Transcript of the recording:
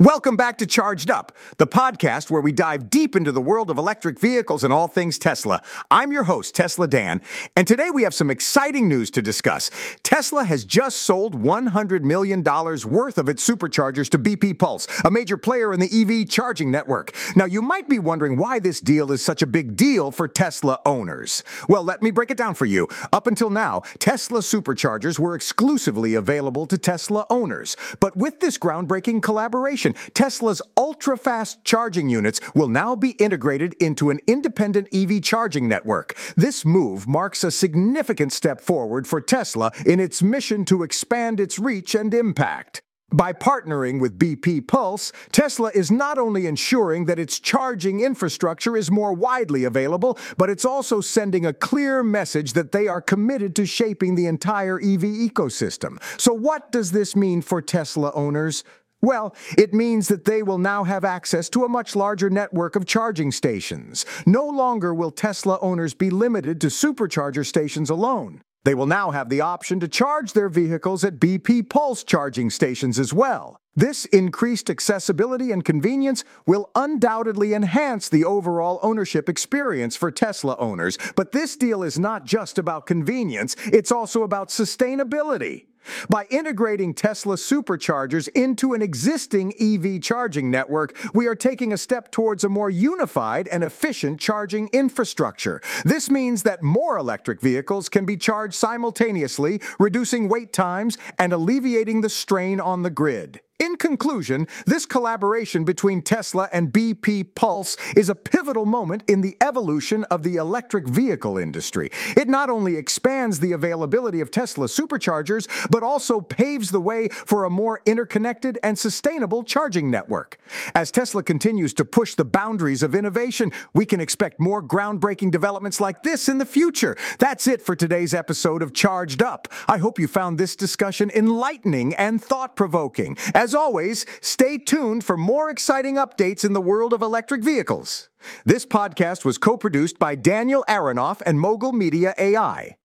Welcome back to Charged Up, the podcast where we dive deep into the world of electric vehicles and all things Tesla. I'm your host, Tesla Dan, and today we have some exciting news to discuss. Tesla has just sold $100 million worth of its superchargers to BP Pulse, a major player in the EV charging network. Now, you might be wondering why this deal is such a big deal for Tesla owners. Well, let me break it down for you. Up until now, Tesla superchargers were exclusively available to Tesla owners. But with this groundbreaking collaboration, Tesla's ultra fast charging units will now be integrated into an independent EV charging network. This move marks a significant step forward for Tesla in its mission to expand its reach and impact. By partnering with BP Pulse, Tesla is not only ensuring that its charging infrastructure is more widely available, but it's also sending a clear message that they are committed to shaping the entire EV ecosystem. So, what does this mean for Tesla owners? Well, it means that they will now have access to a much larger network of charging stations. No longer will Tesla owners be limited to supercharger stations alone. They will now have the option to charge their vehicles at BP Pulse charging stations as well. This increased accessibility and convenience will undoubtedly enhance the overall ownership experience for Tesla owners. But this deal is not just about convenience, it's also about sustainability. By integrating Tesla superchargers into an existing EV charging network, we are taking a step towards a more unified and efficient charging infrastructure. This means that more electric vehicles can be charged simultaneously, reducing wait times and alleviating the strain on the grid. In conclusion, this collaboration between Tesla and BP Pulse is a pivotal moment in the evolution of the electric vehicle industry. It not only expands the availability of Tesla superchargers, but also paves the way for a more interconnected and sustainable charging network. As Tesla continues to push the boundaries of innovation, we can expect more groundbreaking developments like this in the future. That's it for today's episode of Charged Up. I hope you found this discussion enlightening and thought provoking. As as always, stay tuned for more exciting updates in the world of electric vehicles. This podcast was co produced by Daniel Aronoff and Mogul Media AI.